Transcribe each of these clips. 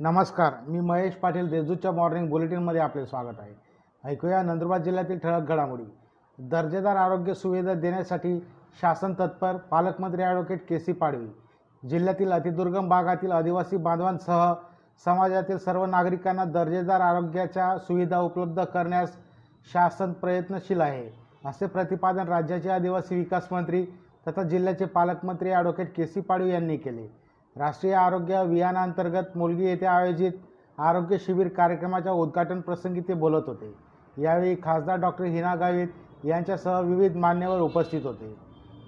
नमस्कार मी महेश पाटील देशदूतच्या मॉर्निंग बुलेटिनमध्ये आपले स्वागत आहे. ऐकूया नंदुरबार जिल्ह्यातील ठळक घडामोडी. दर्जेदार आरोग्य सुविधा देण्यासाठी शासन तत्पर पालकमंत्री ॲडव्होकेट के सी पाडवी. जिल्ह्यातील अतिदुर्गम भागातील आदिवासी बांधवांसह समाजातील सर्व नागरिकांना दर्जेदार आरोग्याच्या सुविधा उपलब्ध करण्यास शासन प्रयत्नशील आहे असे प्रतिपादन राज्याचे आदिवासी विकास मंत्री तथा जिल्ह्याचे पालकमंत्री ॲडव्होकेट के सी पाडवी यांनी केले. राष्ट्रीय आरोग्य अभियानांतर्गत मुलगी येथे आयोजित आरोग्य शिबिर कार्यक्रमाच्या उद्घाटन प्रसंगी ते बोलत होते. यावेळी खासदार डॉक्टर हिना गावित यांच्यासह विविध मान्यवर उपस्थित होते.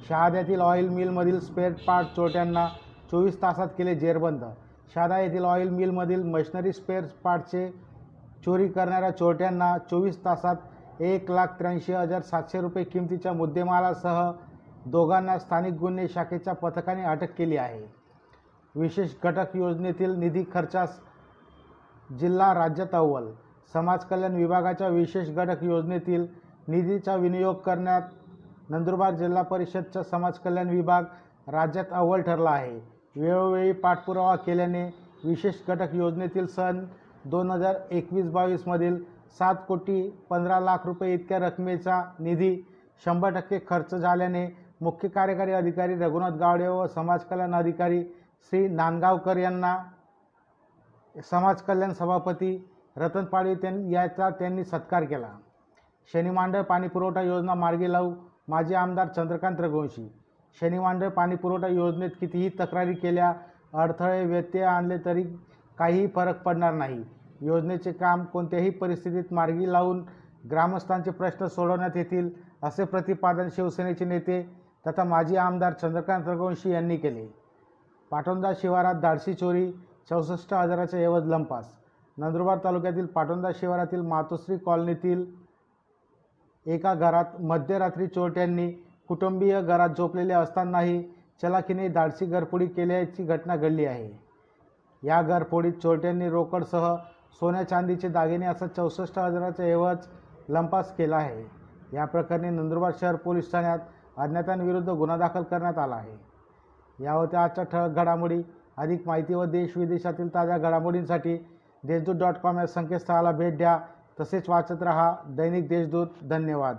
शहाद्यातील ऑइल मिलमधील स्पेअर पार्ट चोरट्यांना चोवीस तासात केले जेरबंद. शहादा येथील ऑइल मिलमधील मशिनरी स्पेअर पार्टचे चोरी करणाऱ्या चोरट्यांना चोवीस तासात एक लाख त्र्याऐंशी हजार सातशे रुपये किमतीच्या मुद्देमालासह दोघांना स्थानिक गुन्हे शाखेच्या पथकाने अटक केली आहे. विशेष घटक योजनेतील निधी खर्चास जिल्हा राज्यात अव्वल समाज कल्याण विभागाच्या विशेष घटक योजनेतील निधीचा विनियोग करण्यात नंदुरबार जिल्हा परिषदचा समाज कल्याण विभाग राज्यात अव्वल ठरला आहे. वेळोवेळी पाठपुरावा केल्याने विशेष घटक योजनेतील सन दोन हजार एकवीस बावीसमधील सात कोटी पंधरा लाख रुपये इतक्या रकमेचा निधी शंभर टक्के खर्च झाल्याने मुख्य कार्यकारी अधिकारी रघुनाथ गावडे व समाज कल्याण अधिकारी श्री नांदगावकर यांना समाज कल्याण सभापती रतन पाडवी त्यां याचा त्यांनी सत्कार केला. शनिमांडळ पाणीपुरवठा योजना मार्गी लावू माजी आमदार चंद्रकांत रघुवंशी. शनिमांडळ पाणीपुरवठा योजनेत कितीही तक्रारी केल्या अडथळे व्यत्यय आणले तरी काहीही फरक पडणार नाही. योजनेचे काम कोणत्याही परिस्थितीत मार्गी लावून ग्रामस्थांचे प्रश्न सोडवण्यात येतील असे प्रतिपादन शिवसेनेचे नेते तथा माजी आमदार चंद्रकांत रघुवंशी यांनी केले. पाटोंदा शिवारात धाडसी चोरी चौसष्ट हजाराच्या एवज लंपास. नंदुरबार तालुक्यातील पाटोंदा शिवारातील मातोश्री कॉलनीतील एका घरात मध्यरात्री चोरट्यांनी कुटुंबीय घरात झोपलेले असतानाही चलाखीने धाडसी घरफोडी केल्याची घटना घडली आहे. या घरफोडीत चोरट्यांनी रोकडसह सोन्या चांदीचे दागिने असा चौसष्ट हजाराचा एवज लंपास केला आहे. या प्रकरणी नंदुरबार शहर पोलीस ठाण्यात अज्ञातांविरुद्ध गुन्हा दाखल करण्यात आला आहे. या होत्या आजच्या ठळक घडामोडी अधिक माहिती व देश विदेशातील ताज्या घडामोडींसाठी देशदूत डॉट कॉम या संकेतस्थळाला भेट द्या. तसेच वाचत रहा दैनिक देशदूत. धन्यवाद.